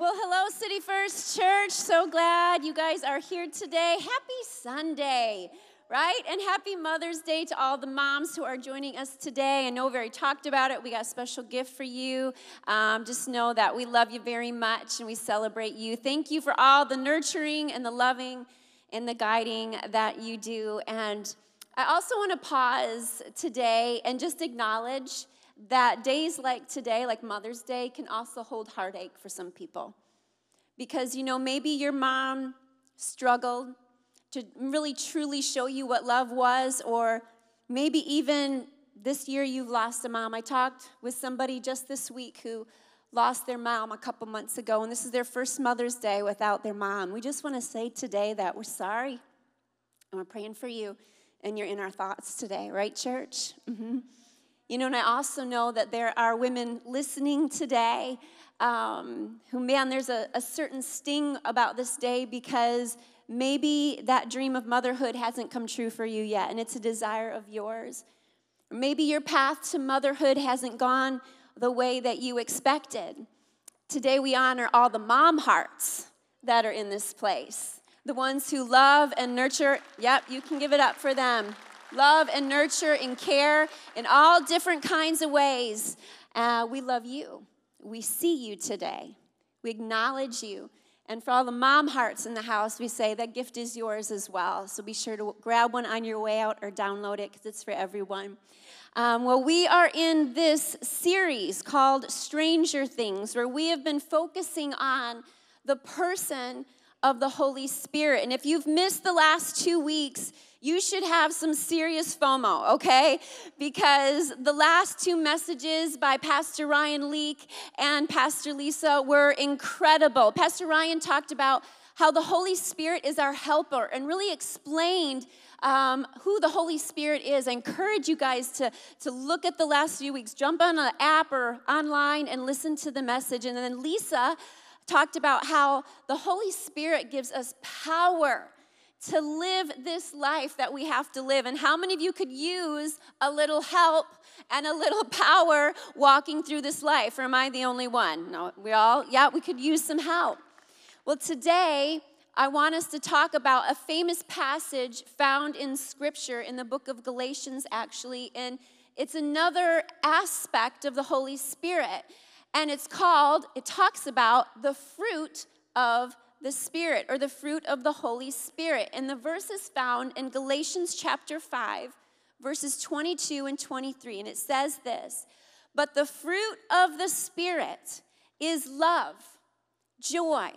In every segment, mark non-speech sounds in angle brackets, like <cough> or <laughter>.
Well, hello, City First Church. So glad you guys are here today. Happy Sunday, right? And happy Mother's Day to all the moms who are joining us today. I know we already talked about it. We got a special gift for you. Um, just know that we love you very much and we celebrate you. Thank you for all the nurturing and the loving and the guiding that you do. And I also want to pause today and just acknowledge that days like today, like Mother's Day, can also hold heartache for some people. Because, you know, maybe your mom struggled to really truly show you what love was, or maybe even this year you've lost a mom. I talked with somebody just this week who lost their mom a couple months ago, and this is their first Mother's Day without their mom. We just want to say today that we're sorry and we're praying for you, and you're in our thoughts today, right, church? Mm-hmm. You know, and I also know that there are women listening today um, who, man, there's a, a certain sting about this day because maybe that dream of motherhood hasn't come true for you yet, and it's a desire of yours. Maybe your path to motherhood hasn't gone the way that you expected. Today, we honor all the mom hearts that are in this place, the ones who love and nurture. Yep, you can give it up for them love and nurture and care in all different kinds of ways. Uh, we love you. We see you today. We acknowledge you. And for all the mom hearts in the house, we say that gift is yours as well. So be sure to grab one on your way out or download it because it's for everyone. Um, well, we are in this series called Stranger Things, where we have been focusing on the person of the Holy Spirit. And if you've missed the last two weeks, you should have some serious FOMO, okay? Because the last two messages by Pastor Ryan Leake and Pastor Lisa were incredible. Pastor Ryan talked about how the Holy Spirit is our helper and really explained um, who the Holy Spirit is. I encourage you guys to, to look at the last few weeks, jump on an app or online and listen to the message. And then Lisa talked about how the Holy Spirit gives us power to live this life that we have to live. And how many of you could use a little help and a little <laughs> power walking through this life? Or am I the only one? No, we all, yeah, we could use some help. Well, today, I want us to talk about a famous passage found in Scripture in the book of Galatians, actually, and it's another aspect of the Holy Spirit. And it's called, it talks about the fruit of the Spirit or the fruit of the Holy Spirit. And the verse is found in Galatians chapter 5, verses 22 and 23. And it says this But the fruit of the Spirit is love, joy,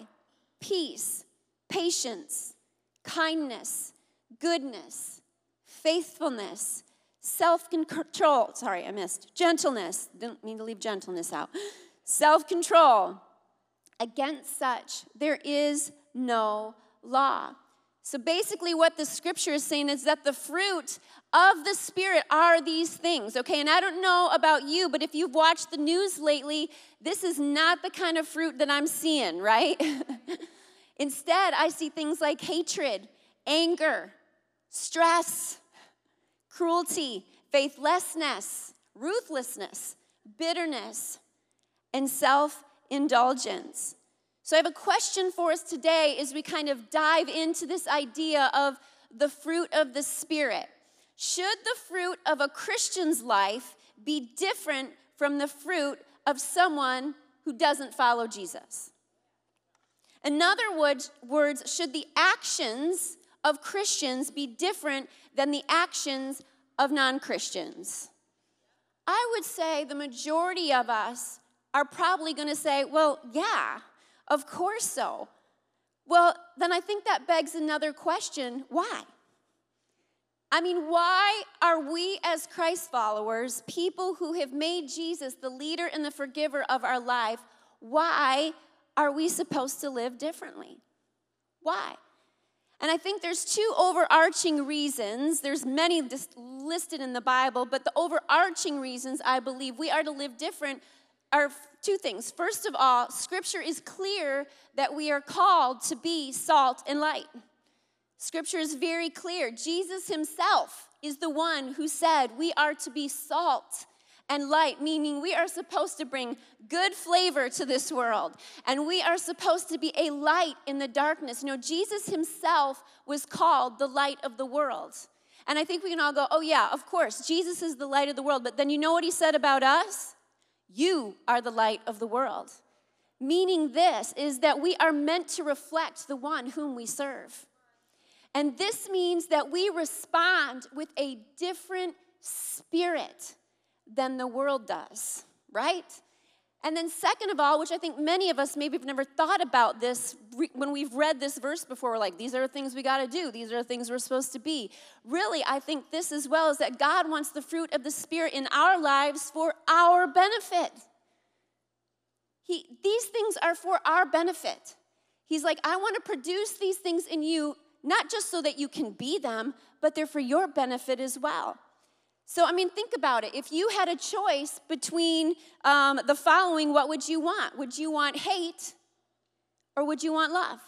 peace, patience, kindness, goodness, faithfulness, self control. Sorry, I missed. Gentleness. Didn't mean to leave gentleness out. Self control. Against such, there is no law. So basically, what the scripture is saying is that the fruit of the Spirit are these things, okay? And I don't know about you, but if you've watched the news lately, this is not the kind of fruit that I'm seeing, right? <laughs> Instead, I see things like hatred, anger, stress, cruelty, faithlessness, ruthlessness, bitterness, and self indulgence. So I have a question for us today as we kind of dive into this idea of the fruit of the Spirit. Should the fruit of a Christian's life be different from the fruit of someone who doesn't follow Jesus? In other words, should the actions of Christians be different than the actions of non Christians? I would say the majority of us are probably going to say, well, yeah, of course so. Well, then I think that begs another question why? I mean, why are we as Christ followers, people who have made Jesus the leader and the forgiver of our life, why are we supposed to live differently? Why? And I think there's two overarching reasons. There's many listed in the Bible, but the overarching reasons I believe we are to live different are two things. First of all, scripture is clear that we are called to be salt and light. Scripture is very clear. Jesus himself is the one who said we are to be salt and light, meaning we are supposed to bring good flavor to this world. And we are supposed to be a light in the darkness. You know, Jesus himself was called the light of the world. And I think we can all go, oh, yeah, of course, Jesus is the light of the world. But then you know what he said about us? You are the light of the world. Meaning, this is that we are meant to reflect the one whom we serve. And this means that we respond with a different spirit than the world does, right? And then, second of all, which I think many of us maybe have never thought about this when we've read this verse before, we're like, these are the things we got to do, these are the things we're supposed to be. Really, I think this as well is that God wants the fruit of the Spirit in our lives for our benefit. He, these things are for our benefit. He's like, I want to produce these things in you, not just so that you can be them, but they're for your benefit as well. So, I mean, think about it. If you had a choice between um, the following, what would you want? Would you want hate or would you want love?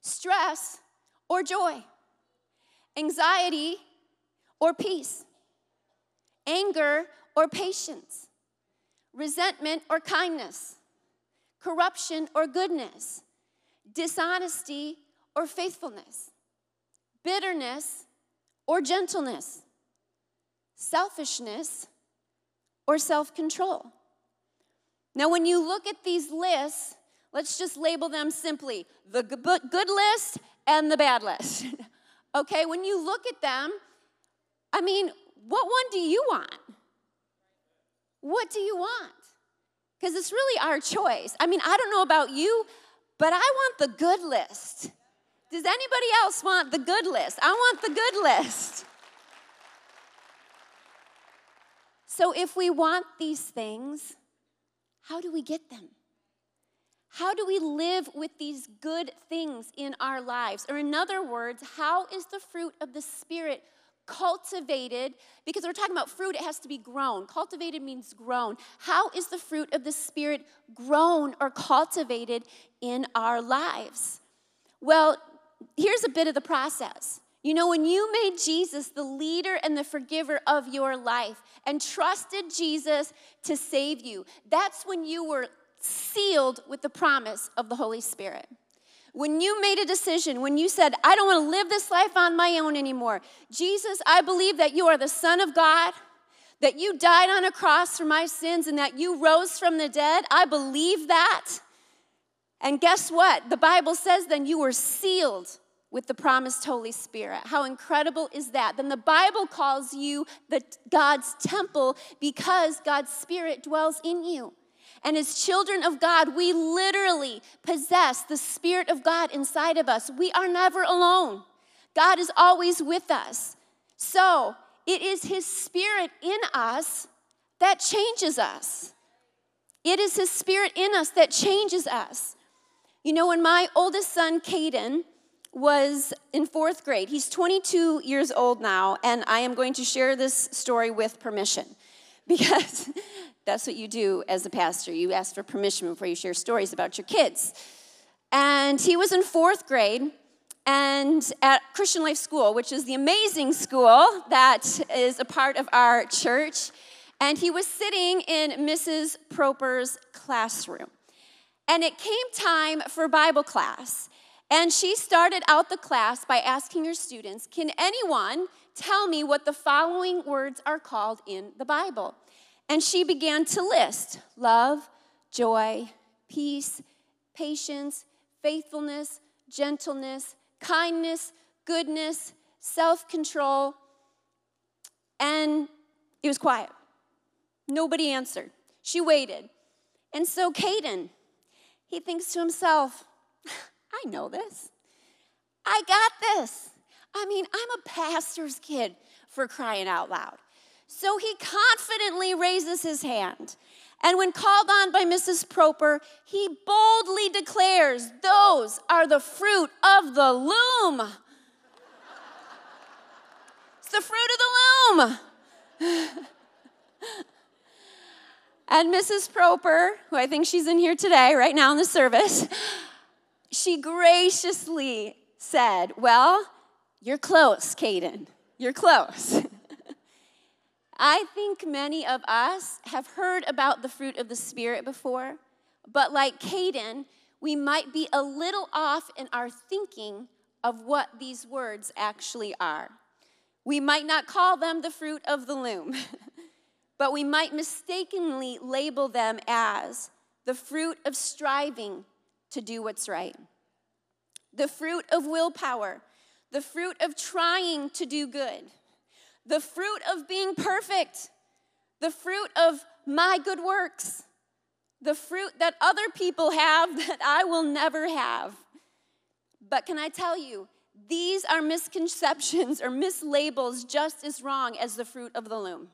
Stress or joy? Anxiety or peace? Anger or patience? Resentment or kindness? Corruption or goodness? Dishonesty or faithfulness? Bitterness or gentleness, selfishness, or self control. Now, when you look at these lists, let's just label them simply the good list and the bad list. <laughs> okay, when you look at them, I mean, what one do you want? What do you want? Because it's really our choice. I mean, I don't know about you, but I want the good list. Does anybody else want the good list? I want the good list. So, if we want these things, how do we get them? How do we live with these good things in our lives? Or, in other words, how is the fruit of the Spirit cultivated? Because we're talking about fruit, it has to be grown. Cultivated means grown. How is the fruit of the Spirit grown or cultivated in our lives? Well, here's a bit of the process. You know, when you made Jesus the leader and the forgiver of your life and trusted Jesus to save you, that's when you were sealed with the promise of the Holy Spirit. When you made a decision, when you said, I don't want to live this life on my own anymore, Jesus, I believe that you are the Son of God, that you died on a cross for my sins, and that you rose from the dead. I believe that. And guess what? The Bible says then you were sealed with the promised Holy Spirit. How incredible is that? Then the Bible calls you the God's temple because God's Spirit dwells in you. And as children of God, we literally possess the Spirit of God inside of us. We are never alone. God is always with us. So, it is His Spirit in us that changes us. It is His Spirit in us that changes us. You know, when my oldest son, Caden, was in fourth grade, he's 22 years old now, and I am going to share this story with permission <laughs> because that's what you do as a pastor. You ask for permission before you share stories about your kids. And he was in fourth grade and at Christian Life School, which is the amazing school that is a part of our church. And he was sitting in Mrs. Proper's classroom. And it came time for Bible class. And she started out the class by asking her students, Can anyone tell me what the following words are called in the Bible? And she began to list love, joy, peace, patience, faithfulness, gentleness, kindness, goodness, self control. And it was quiet. Nobody answered. She waited. And so Caden, he thinks to himself, <laughs> I know this. I got this. I mean, I'm a pastor's kid for crying out loud. So he confidently raises his hand. And when called on by Mrs. Proper, he boldly declares, Those are the fruit of the loom. it's the fruit of the loom. <laughs> And Mrs. Proper, who I think she's in here today, right now in the service, she graciously said, Well, you're close, Caden. You're close. <laughs> I think many of us have heard about the fruit of the Spirit before, but like Caden, we might be a little off in our thinking of what these words actually are. We might not call them the fruit of the loom, <laughs> but we might mistakenly label them as the fruit of striving to do what's right, the fruit of willpower, the fruit of trying to do good, the fruit of being perfect, the fruit of my good works, the fruit that other people have <laughs> that I will never have. But can I tell you, these are misconceptions or <laughs> mislabels just as wrong as the fruit of the loom.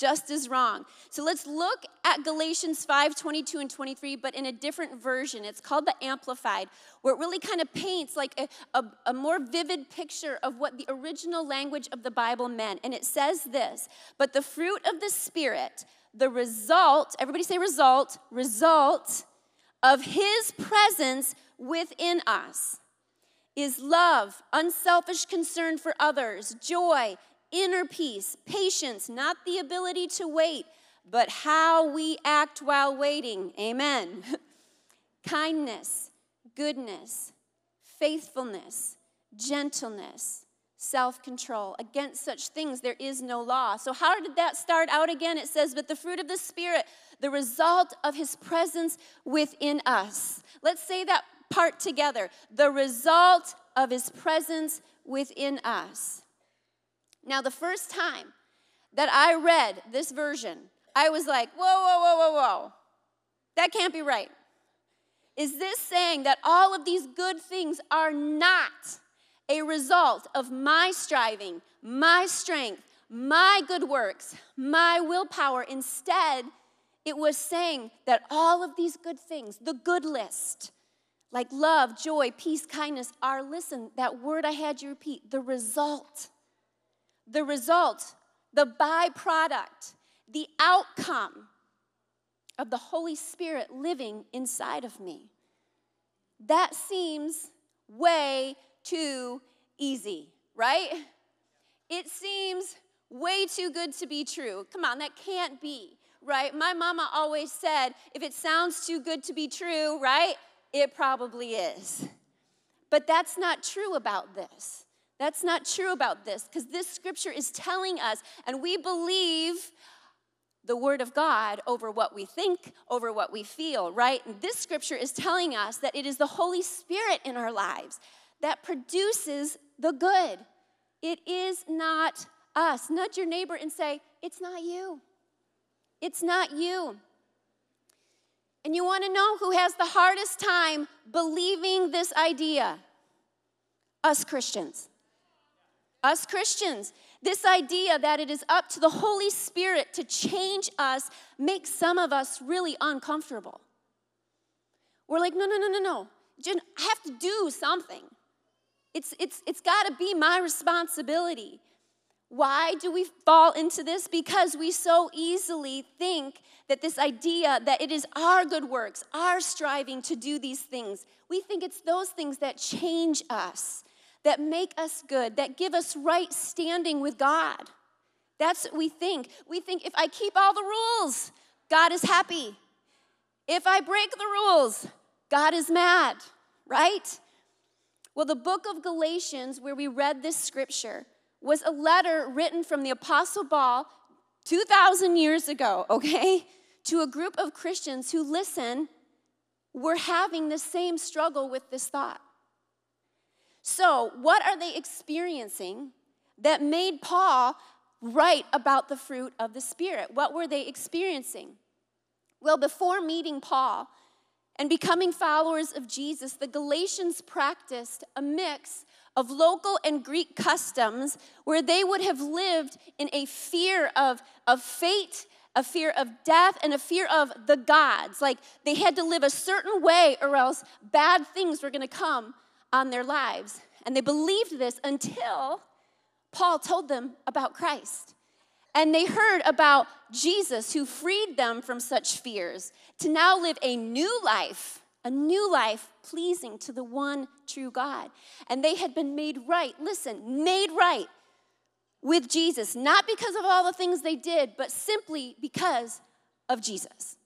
Just as wrong. So let's look at Galatians 5 22 and 23, but in a different version. It's called the Amplified, where it really kind of paints like a, a, a, more vivid picture of what the original language of the Bible meant. And it says this But the fruit of the Spirit, the result, everybody say result, result of His presence within us is love, unselfish concern for others, joy, inner peace, patience, not the ability to wait, but how we act while waiting. Amen. <laughs> Kindness, goodness, faithfulness, gentleness, self control. Against such things, there is no law. So, how did that start out again? It says, But the fruit of the Spirit, the result of His presence within us. Let's say that part together. The result of His presence within us. Now, the first time that I read this version, I was like, whoa, whoa, whoa, whoa, whoa. That can't be right. Is this saying that all of these good things are not a result of my striving, my strength, my good works, my willpower? Instead, it was saying that all of these good things, the good list, like love, joy, peace, kindness, are, listen, that word I had you repeat, the result the result, the byproduct, the outcome of the Holy Spirit living inside of me. That seems way too easy, right? It seems way too good to be true. Come on, that can't be, right? My mama always said, if it sounds too good to be true, right? It probably is. But that's not true about this. That's not true about this because this scripture is telling us, and we believe the word of God over what we think, over what we feel, right? And this scripture is telling us that it is the Holy Spirit in our lives that produces the good. It is not us. Nudge your neighbor and say, It's not you. It's not you. And you want to know who has the hardest time believing this idea? Us Christians. Us Christians, this idea that it is up to the Holy Spirit to change us makes some of us really uncomfortable. We're like, no, no, no, no, no. I have to do something. It's, it's, it's got to be my responsibility. Why do we fall into this? Because we so easily think that this idea that it is our good works, our striving to do these things, we think it's those things that change us that make us good, that give us right standing with God. That's what we think. We think if I keep all the rules, God is happy. If I break the rules, God is mad, right? Well, the book of Galatians, where we read this scripture, was a letter written from the Apostle Paul 2,000 years ago, <laughs> okay, to a group of Christians who, listen, were having the same struggle with this thought. So, what are they experiencing that made Paul write about the fruit of the Spirit? What were they experiencing? Well, before meeting Paul and becoming followers of Jesus, the Galatians practiced a mix of local and Greek customs where they would have lived in a fear of, of fate, a fear of death, and a fear of the gods. Like they had to live a certain way or else bad things were going to come on their lives. And they believed this until Paul told them about Christ. And they heard about Jesus who freed them from such fears to now live a new life, a new life pleasing to the one true God. And they had been made right, listen, made right, with Jesus, not because of all the things they did, but simply because of Jesus.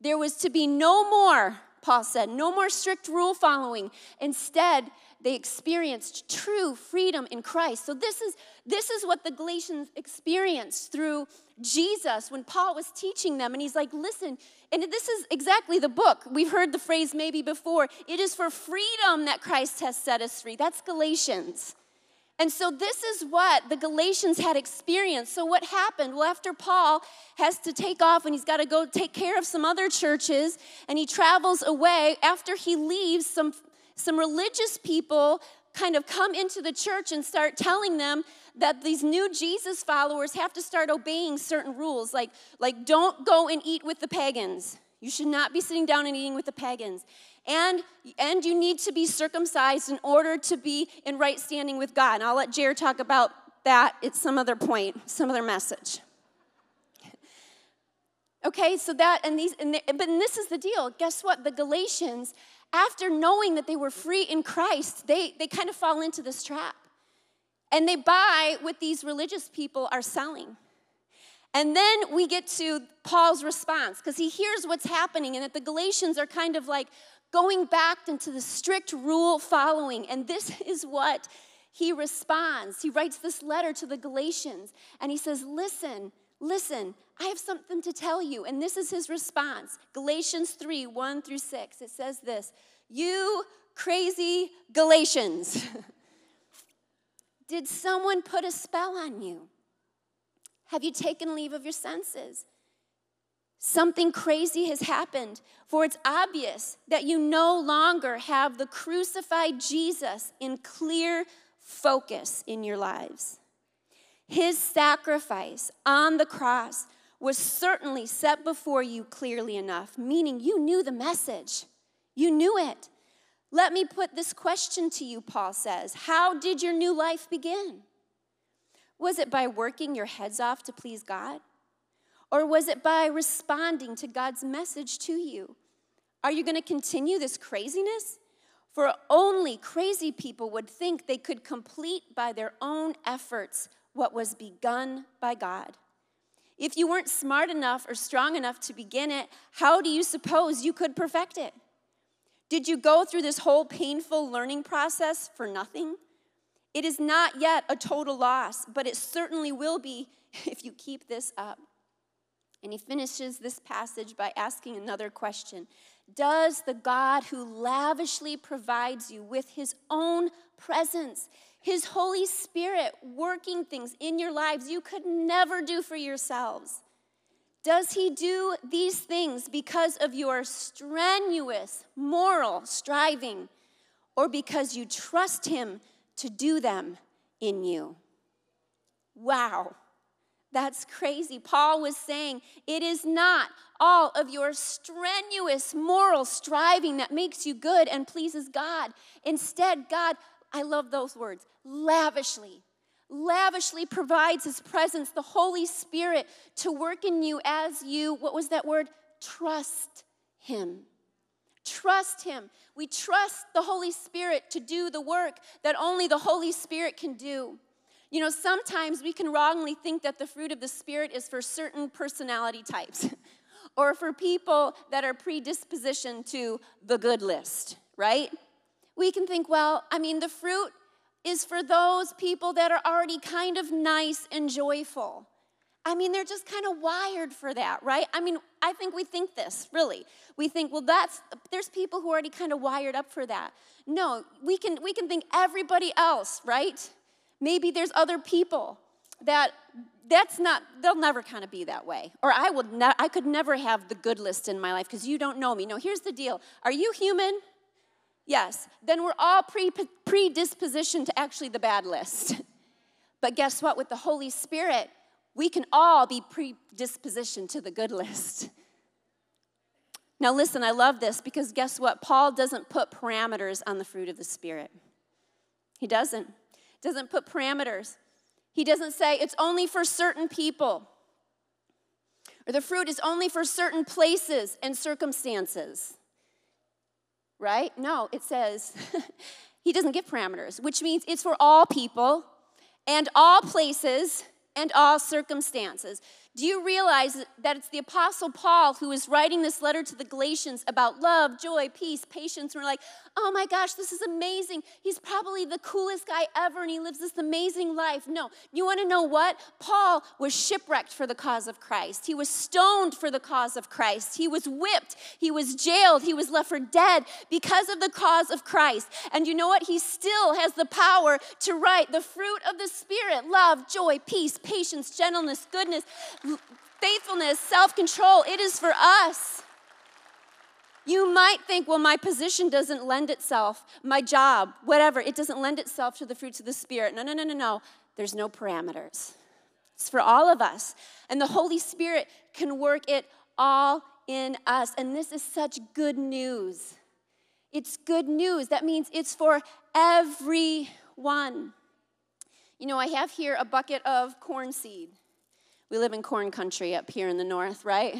There was to be no more, Paul said, no more strict rule following. Instead, they experienced true freedom in Christ. So this is this is what the Galatians experienced through Jesus when Paul was teaching them and he's like, "Listen, and this is exactly the book. We've heard the phrase maybe before. It is for freedom that Christ has set us free. That's Galatians. And so, this is what the Galatians had experienced. So, what happened? Well, after Paul has to take off and he's got to go take care of some other churches, and he travels away, after he leaves, some, some religious people kind of come into the church and start telling them that these new Jesus followers have to start obeying certain rules, like, like don't go and eat with the pagans. You should not be sitting down and eating with the pagans. And, and you need to be circumcised in order to be in right standing with God. And I'll let Jared talk about that at some other point, some other message. Okay, so that, and these, and they, but and this is the deal. Guess what? The Galatians, after knowing that they were free in Christ, they, they kind of fall into this trap. And they buy what these religious people are selling. And then we get to Paul's response because he hears what's happening and that the Galatians are kind of like going back into the strict rule following. And this <laughs> is what he responds. He writes this letter to the Galatians and he says, Listen, listen, I have something to tell you. And this is his response Galatians 3 1 through 6. It says this You crazy Galatians. <laughs> Did someone put a spell on you? Have you taken leave of your senses? Something crazy has happened, for it's obvious that you no longer have the crucified Jesus in clear focus in your lives. His sacrifice on the cross was certainly set before you clearly enough, meaning you knew the message. You knew it. Let me put this question to you, Paul says. How did your new life begin? Was it by working your heads off to please God? Or was it by responding to God's message to you? Are you going to continue this craziness? For only crazy people would think they could complete by their own efforts what was begun by God. If you weren't smart enough or strong enough to begin it, how do you suppose you could perfect it? Did you go through this whole painful learning process for nothing? It is not yet a total loss, but it certainly will be <laughs> if you keep this up. And he finishes this passage by asking another question Does the God who lavishly provides you with his own presence, his Holy Spirit working things in your lives you could never do for yourselves, does he do these things because of your strenuous moral striving or because you trust him to do them in you? Wow, that's crazy. Paul was saying it is not all of your strenuous moral striving that makes you good and pleases God. Instead, God, I love those words, lavishly lavishly provides his presence, the Holy Spirit, to work in you as you, what was that word? Trust him. Trust him. We trust the Holy Spirit to do the work that only the Holy Spirit can do. You know, sometimes we can wrongly think that the fruit of the Spirit is for certain personality types <laughs> or for people that are predispositioned to the good list, right? We can think, well, I mean, the fruit is for those people that are already kind of nice and joyful. I mean, they're just kind of wired for that, right? I mean, I think we think this, really. We think, well, that's there's people who are already kind of wired up for that. No, we can we can think everybody else, right? Maybe there's other people that that's not they'll never kind of be that way. Or I would ne- I could never have the good list in my life because you don't know me. No, here's the deal. Are you human? Yes, then we're all pre- predispositioned to actually the bad list. <laughs> But guess what? With the Holy Spirit, we can all be predispositioned to the good list. Now, listen, I love this because guess what? Paul doesn't put parameters on the fruit of the Spirit. He doesn't. Doesn't put parameters. He doesn't say it's only for certain people, or the fruit is only for certain places and circumstances right? No, it says <laughs> he doesn't give parameters, which means it's for all people and all places and all circumstances. Do you realize that it's the Apostle Paul who is writing this letter to the Galatians about love, joy, peace, patience? And we're like, oh my gosh, this is amazing. He's probably the coolest guy ever and he lives this amazing life. No, you want to know what? Paul was shipwrecked for the cause of Christ. He was stoned for the cause of Christ. He was whipped. He was jailed. He was left for dead because of the cause of Christ. And you know what? He still has the power to write the fruit of the Spirit love, joy, peace, patience, gentleness, goodness, faithfulness, self control. It is for us. You might think, well, my position doesn't lend itself, my job, whatever, it doesn't lend itself to the fruits of the Spirit. No, no, no, no, no. There's no parameters. It's for all of us. And the Holy Spirit can work it all in us. And this is such good news. It's good news. That means it's for everyone. You know, I have here a bucket of corn seed. We live in corn country up here in the north, right?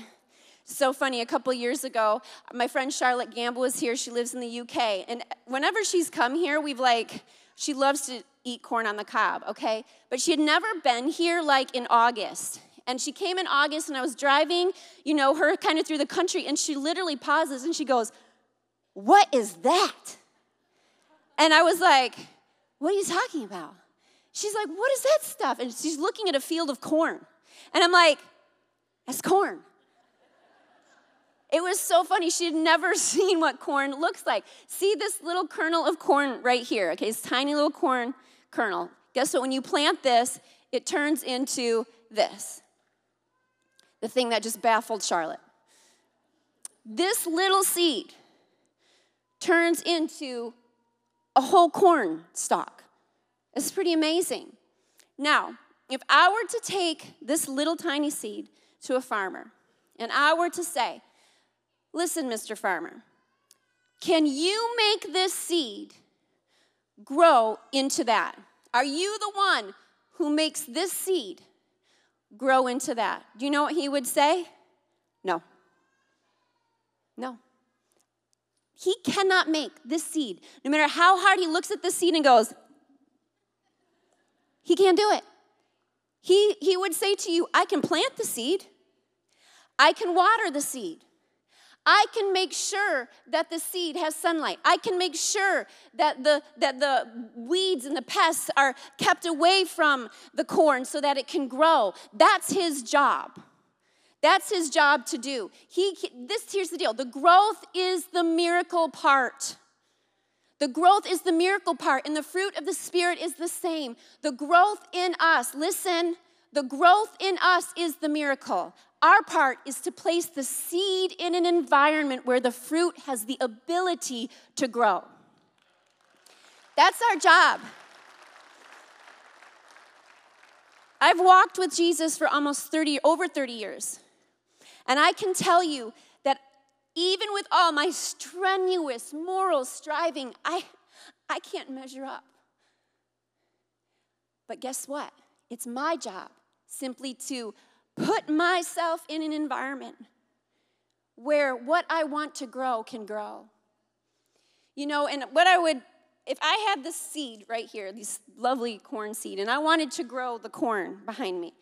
So funny, a couple years ago, my friend Charlotte Gamble was here. She lives in the UK. And whenever she's come here, we've like, she loves to eat corn on the cob, okay? But she had never been here like in August. And she came in August, and I was driving, you know, her kind of through the country, and she literally pauses and she goes, What is that? And I was like, What are you talking about? She's like, What is that stuff? And she's looking at a field of corn. And I'm like, That's corn. It was so funny. She had never <laughs> seen what corn looks like. See this little kernel of corn right here, okay? This tiny little corn kernel. Guess what? When you plant this, it turns into this the thing that just baffled Charlotte. This little seed turns into a whole corn stalk. It's pretty amazing. Now, if I were to take this little tiny seed to a farmer and I were to say, Listen, Mr. Farmer, can you make this seed grow into that? Are you the one who makes this seed grow into that? Do you know what he would say? No. No. He cannot make this seed, no matter how hard he looks at the seed and goes, he can't do it. He, he would say to you, I can plant the seed, I can water the seed, I can make sure that the seed has sunlight. I can make sure that the, that the weeds and the pests are kept away from the corn so that it can grow. That's his job. That's his job to do. He, this, here's the deal the growth is the miracle part. The growth is the miracle part, and the fruit of the Spirit is the same. The growth in us, listen, the growth in us is the miracle. Our part is to place the seed in an environment where the fruit has the ability to grow. That's our job. I've walked with Jesus for almost 30, over 30 years. And I can tell you even with all my strenuous moral striving, I, I can't measure up. But guess what? It's my job simply to put myself in an environment where what I want to grow can grow. You know, and what I would, if I had this seed right here, this lovely corn seed, and I wanted to grow the corn behind me,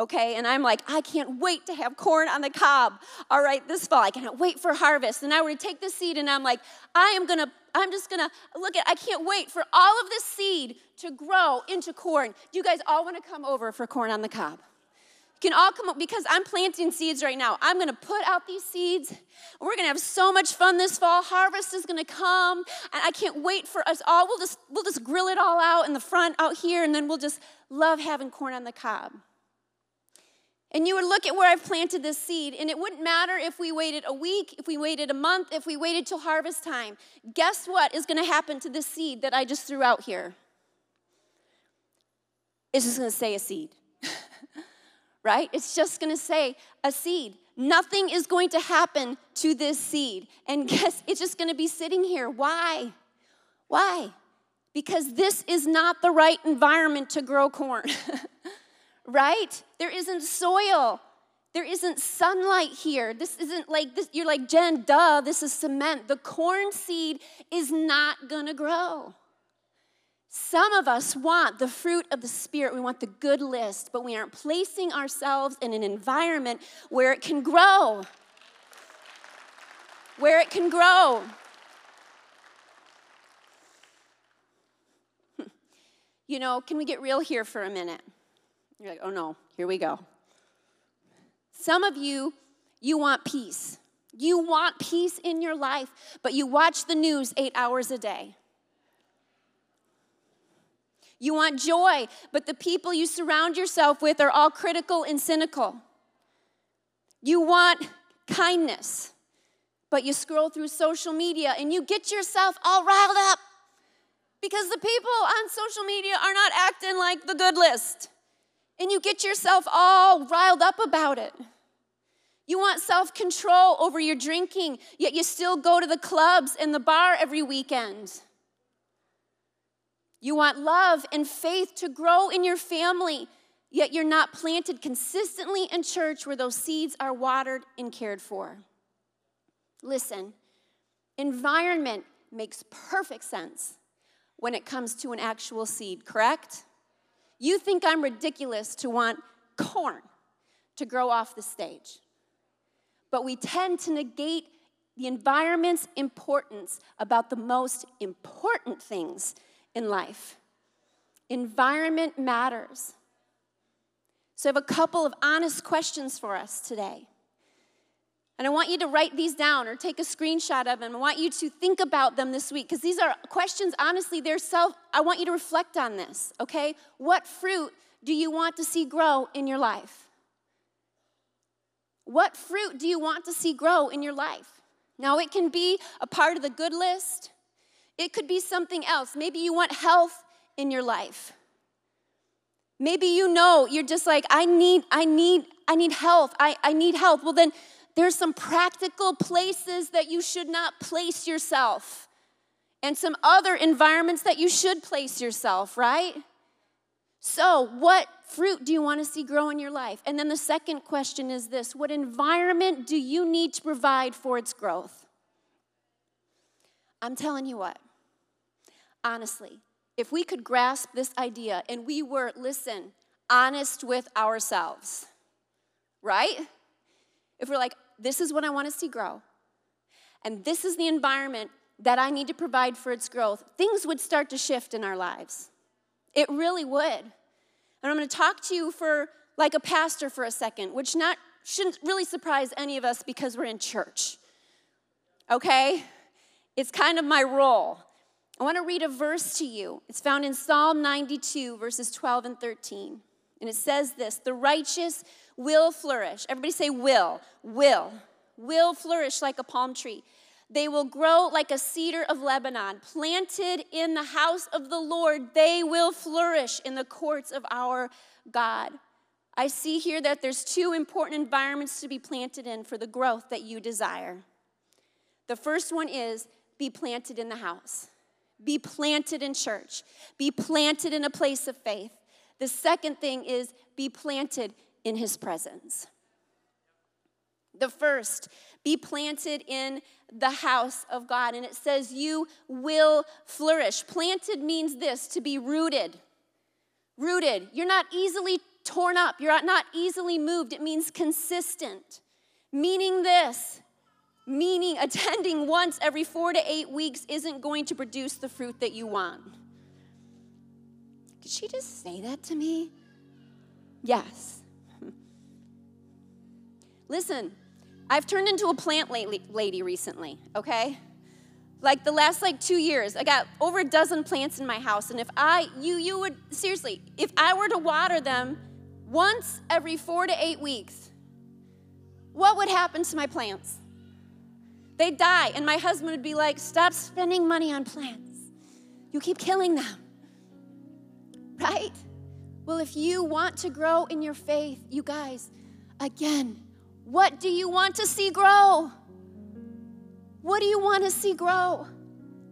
okay, and I'm like, I can't wait to have corn on the cob, all right, this fall. I cannot wait for harvest. And I were to take the seed, and I'm like, I am gonna, I'm just gonna look at, I can't wait for all of this seed to grow into corn. Do you guys all wanna come over for corn on the cob? You can all come up because I'm planting seeds right now. I'm gonna put out these seeds. We're gonna have so much fun this fall. Harvest is gonna come, and I can't wait for us all. We'll just we'll just grill it all out in the front out here, and then we'll just love having corn on the cob. And you would look at where I've planted this seed, and it wouldn't matter if we waited a week, if we waited a month, if we waited till harvest time. Guess what is gonna happen to this seed that I just threw out here? It's just gonna say a seed <laughs> right? It's just gonna say a seed. Nothing is going to happen to this seed. And <laughs> guess it's just gonna be sitting here. Why? Why? Because this is not the right environment to grow corn, <laughs> right? There isn't soil. There isn't sunlight here. This isn't like this. You're like, Jen, duh, this is cement. The corn seed is not gonna grow. Some of us want the fruit of the Spirit. We want the good list, but we aren't placing ourselves in an environment where it can grow. Where it can grow. <laughs> You know, can we get real here for a minute? You're like, oh no, here we go. Some of you, you want peace. You want peace in your life, but you watch the news eight hours a day. You want joy, but the people you surround yourself with are all critical and cynical. You want kindness, but you scroll through social media and you get yourself all riled up because the people on social media are not acting like the good list. And you get yourself all riled up about it. You want self control over your drinking, yet you still go to the clubs and the bar every weekend. You want love and faith to grow in your family, yet you're not planted consistently in church where those seeds are watered and cared for. Listen, environment makes perfect sense when it comes to an actual seed, correct? You think I'm ridiculous to want corn to grow off the stage. But we tend to negate the environment's importance about the most important things in life. Environment matters. So, I have a couple of honest questions for us today. And I want you to write these down or take a screenshot of them. I want you to think about them this week because these are questions, honestly, they're self. I want you to reflect on this, okay? What fruit do you want to see grow in your life? What fruit do you want to see grow in your life? Now, it can be a part of the good list, it could be something else. Maybe you want health in your life. Maybe you know you're just like, I need, I need, I need health. I, I need health. Well, then there's some practical places that you should not place yourself, and some other environments that you should place yourself, right? So, what fruit do you want to see grow in your life? And then the second question is this What environment do you need to provide for its growth? I'm telling you what, honestly, if we could grasp this idea and we were, listen, honest with ourselves, right? If we're like, this is what I want to see grow, and this is the environment that I need to provide for its growth, things would start to shift in our lives. It really would. And I'm going to talk to you for like a pastor for a second, which not shouldn't really surprise any of us because we're in church. Okay? It's kind of my role. I want to read a verse to you. It's found in Psalm 92, verses 12 and 13. And it says this The righteous will flourish. Everybody say, will, will, will flourish like a palm tree. They will grow like a cedar of Lebanon, planted in the house of the Lord. They will flourish in the courts of our God. I see here that there's two important environments to be planted in for the growth that you desire. The first one is be planted in the house, be planted in church, be planted in a place of faith. The second thing is be planted in his presence. The first, be planted in the house of God. And it says, You will flourish. Planted means this to be rooted. Rooted. You're not easily torn up, you're not easily moved. It means consistent. Meaning this, meaning attending once every four to eight weeks isn't going to produce the fruit that you want. Did she just say that to me? Yes. <laughs> Listen, I've turned into a plant lately, lady recently, okay? Like the last like 2 years, I got over a dozen plants in my house and if I you you would seriously, if I were to water them once every 4 to 8 weeks, what would happen to my plants? They'd die and my husband would be like, "Stop spending money on plants. You keep killing them." Right? Well, if you want to grow in your faith, you guys, again, what do you want to see grow? What do you want to see grow?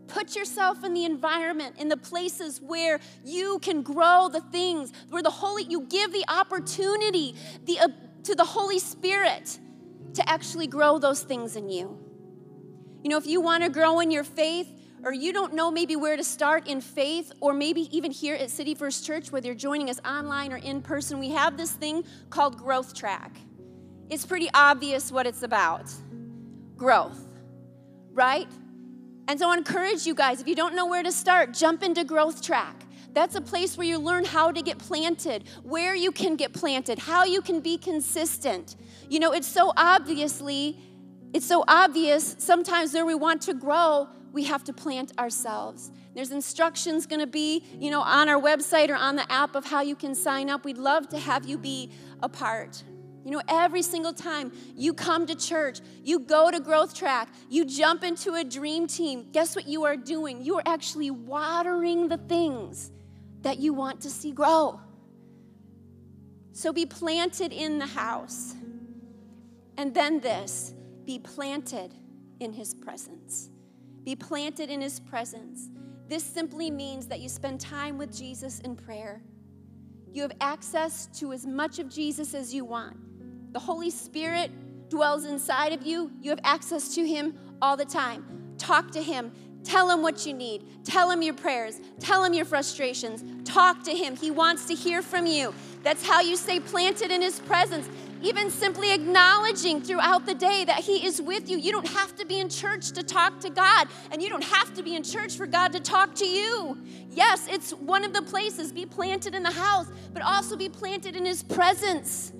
Put yourself in the environment, in the places where you can grow the things, where the Holy, you give the opportunity the, uh, to the Holy Spirit to actually grow those things in you. You know, if you want to grow in your faith, or you don't know maybe where to start in faith, or maybe even here at City First Church, whether you're joining us online or in person, we have this thing called Growth Track. It's pretty obvious what it's about growth, right? And so I encourage you guys, if you don't know where to start, jump into Growth Track. That's a place where you learn how to get planted, where you can get planted, how you can be consistent. You know, it's so obviously, it's so obvious sometimes where we want to grow, we have to plant ourselves. There's instructions going to be, you know, on our website or on the app of how you can sign up. We'd love to have you be a part. You know, every single time you come to church, you go to Growth Track, you jump into a dream team, guess what you are doing? You are actually watering the things that you want to see grow. So be planted in the house. And then this be planted in his presence. Be planted in his presence. This simply means that you spend time with Jesus in prayer. You have access to as much of Jesus as you want. The Holy Spirit dwells inside of you. You have access to him all the time. Talk to him. Tell him what you need. Tell him your prayers. Tell him your frustrations. Talk to him. He wants to hear from you. That's how you stay planted in his presence. Even simply acknowledging throughout the day that he is with you. You don't have to be in church to talk to God, and you don't have to be in church for God to talk to you. Yes, it's one of the places. Be planted in the house, but also be planted in his presence.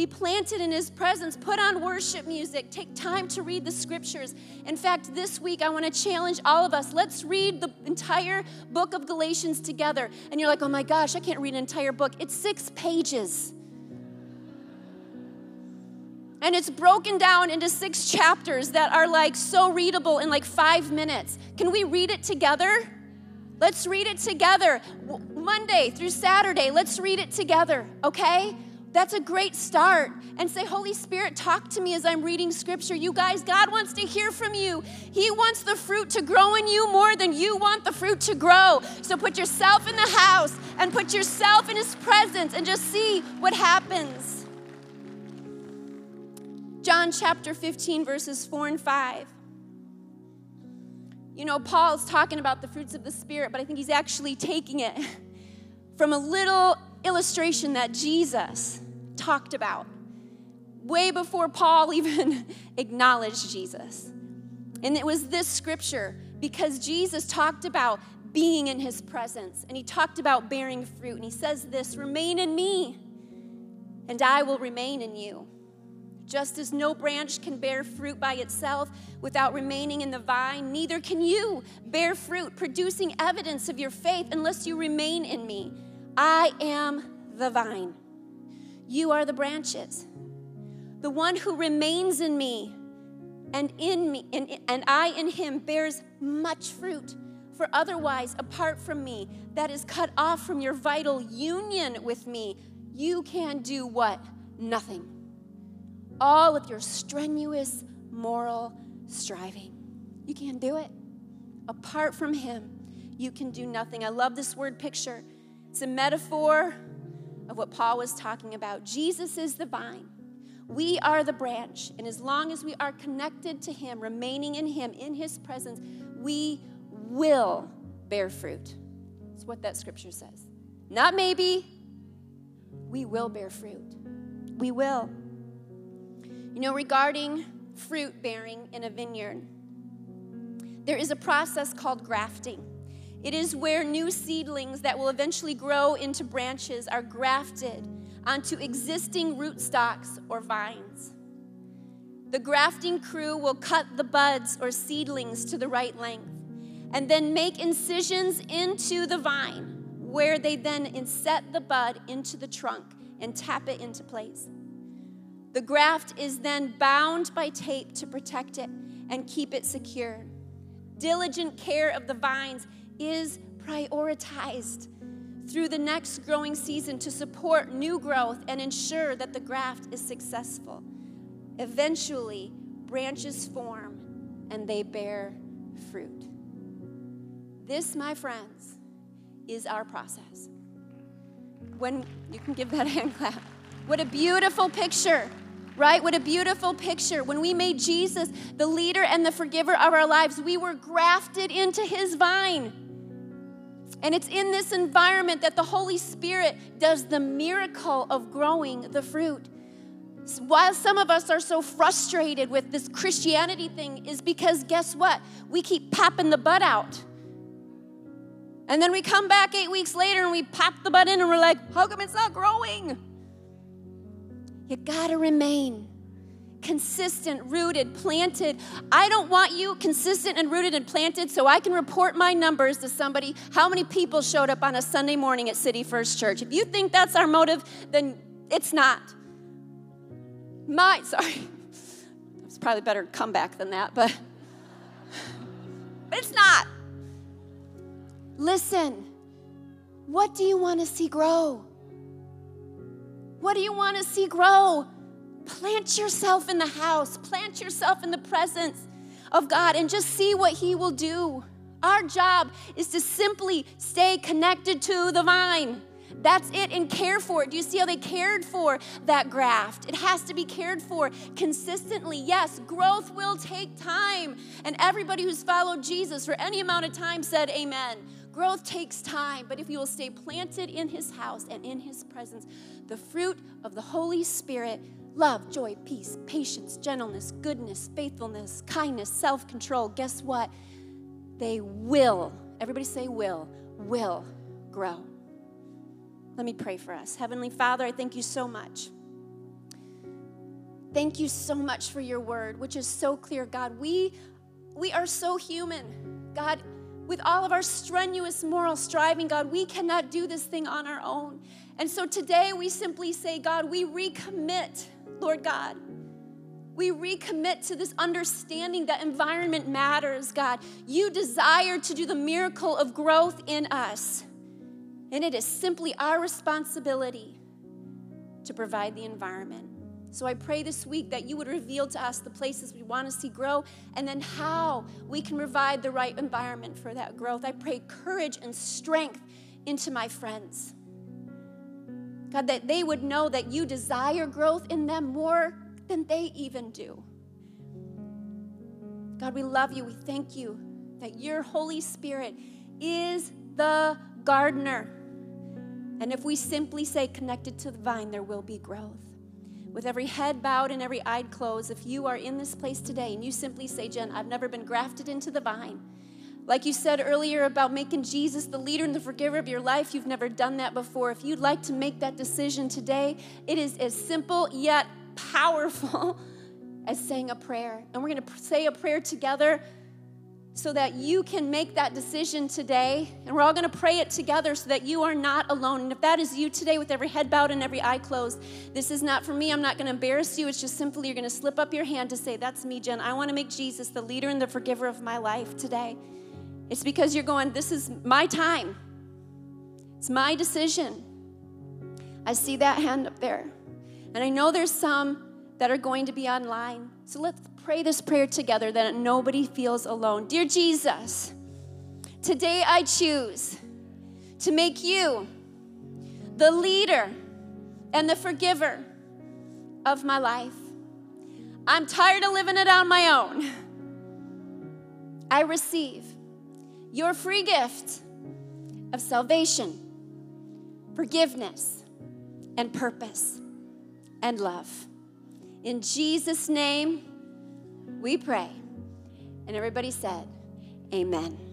Be planted in His presence. Put on worship music. Take time to read the scriptures. In fact, this week I want to challenge all of us. Let's read the entire book of Galatians together. And you're like, oh my gosh, I can't read an entire book. It's six pages. And it's broken down into six chapters that are like so readable in like five minutes. Can we read it together? Let's read it together. Monday through Saturday, let's read it together, okay? That's a great start. And say, Holy Spirit, talk to me as I'm reading scripture. You guys, God wants to hear from you. He wants the fruit to grow in you more than you want the fruit to grow. So put yourself in the house and put yourself in His presence and just see what happens. John chapter 15, verses 4 and 5. You know, Paul's talking about the fruits of the Spirit, but I think he's actually taking it from a little illustration that Jesus talked about way before Paul <laughs> even acknowledged Jesus. And it was this scripture because Jesus talked about being in his presence and he talked about bearing fruit. And he says this remain in me, and I will remain in you. Just as no branch can bear fruit by itself without remaining in the vine, neither can you bear fruit, producing evidence of your faith, unless you remain in me. I am the vine. You are the branches. The one who remains in me and in me and, and I in him bears much fruit. For otherwise, apart from me, that is cut off from your vital union with me, you can do what? Nothing. All of your strenuous moral striving. You can't do it. Apart from him, you can do nothing. I love this word picture. It's a metaphor of what Paul was talking about. Jesus is the vine. We are the branch. And as long as we are connected to Him, remaining in Him, in His presence, we will bear fruit. That's what that scripture says. Not maybe, we will bear fruit. We will. You know, regarding fruit bearing in a vineyard, there is a process called grafting. It is where new seedlings that will eventually grow into branches are grafted onto existing rootstocks or vines. The grafting crew will cut the buds or seedlings to the right length and then make incisions into the vine where they then inset the bud into the trunk and tap it into place. The graft is then bound by tape to protect it and keep it secure. Diligent care of the vines is prioritized through the next growing season to support new growth and ensure that the graft is successful. Eventually, branches form and they bear fruit. This, my friends, is our process. When you can give that <laughs> hand clap. What a beautiful picture right? What a beautiful picture. When we made Jesus the leader and the forgiver of our lives, we were grafted into his vine. And it's in this environment that the Holy Spirit does the miracle of growing the fruit. While some of us are so frustrated with this Christianity thing, is because guess what? We keep popping the butt out. And then we come back eight weeks later and we pop the butt in and we're like, how come it's not growing? You gotta remain consistent, rooted, planted. I don't want you consistent and rooted and planted so I can report my numbers to somebody how many people showed up on a Sunday morning at City First Church. If you think that's our motive, then it's not. My, <laughs> sorry, it's probably better comeback than that, but, but it's not. Listen, what do you want to see grow? What do you want to see grow? Plant yourself in the house, plant yourself in the presence of God, and just see what He will do. Our job is to simply stay connected to the vine. That's it, and care for it. Do you see how they cared for that graft? It has to be cared for consistently. Yes, growth will take time. And everybody who's followed Jesus for any amount of time said, Amen. Growth takes time, but if you will stay planted in His house and in His presence, the fruit of the Holy Spirit love, joy, peace, patience, gentleness, goodness, faithfulness, kindness, self control, guess what? They will, everybody say will, will grow. Let me pray for us. Heavenly Father, I thank you so much. Thank you so much for your word, which is so clear, God. We we are so human. God, with all of our strenuous moral striving, God, we cannot do this thing on our own. And so today we simply say, God, we recommit Lord God. We recommit to this understanding that environment matters, God. You desire to do the miracle of growth in us. And it is simply our responsibility to provide the environment. So I pray this week that you would reveal to us the places we want to see grow and then how we can provide the right environment for that growth. I pray courage and strength into my friends. God, that they would know that you desire growth in them more than they even do. God, we love you. We thank you that your Holy Spirit is the gardener. And if we simply say connected to the vine, there will be growth. With every head bowed and every eye closed, if you are in this place today and you simply say, Jen, I've never been grafted into the vine, like you said earlier about making Jesus the leader and the forgiver of your life, you've never done that before. If you'd like to make that decision today, it is as simple yet powerful <laughs> as saying a prayer. And we're going to say a prayer together so that you can make that decision today. And we're all going to pray it together so that you are not alone. And if that is you today with every head bowed and every eye closed, this is not for me. I'm not going to embarrass you. It's just simply you're going to slip up your hand to say, That's me, Jen. I want to make Jesus the leader and the forgiver of my life today. It's because you're going, This is my time, it's my decision. I see that hand up there. And I know there's some that are going to be online. So let's pray this prayer together that nobody feels alone. Dear Jesus, today I choose to make you the leader and the forgiver of my life. I'm tired of living it on my own. I receive your free gift of salvation, forgiveness, and purpose and love. In Jesus' name, we pray. And everybody said, Amen.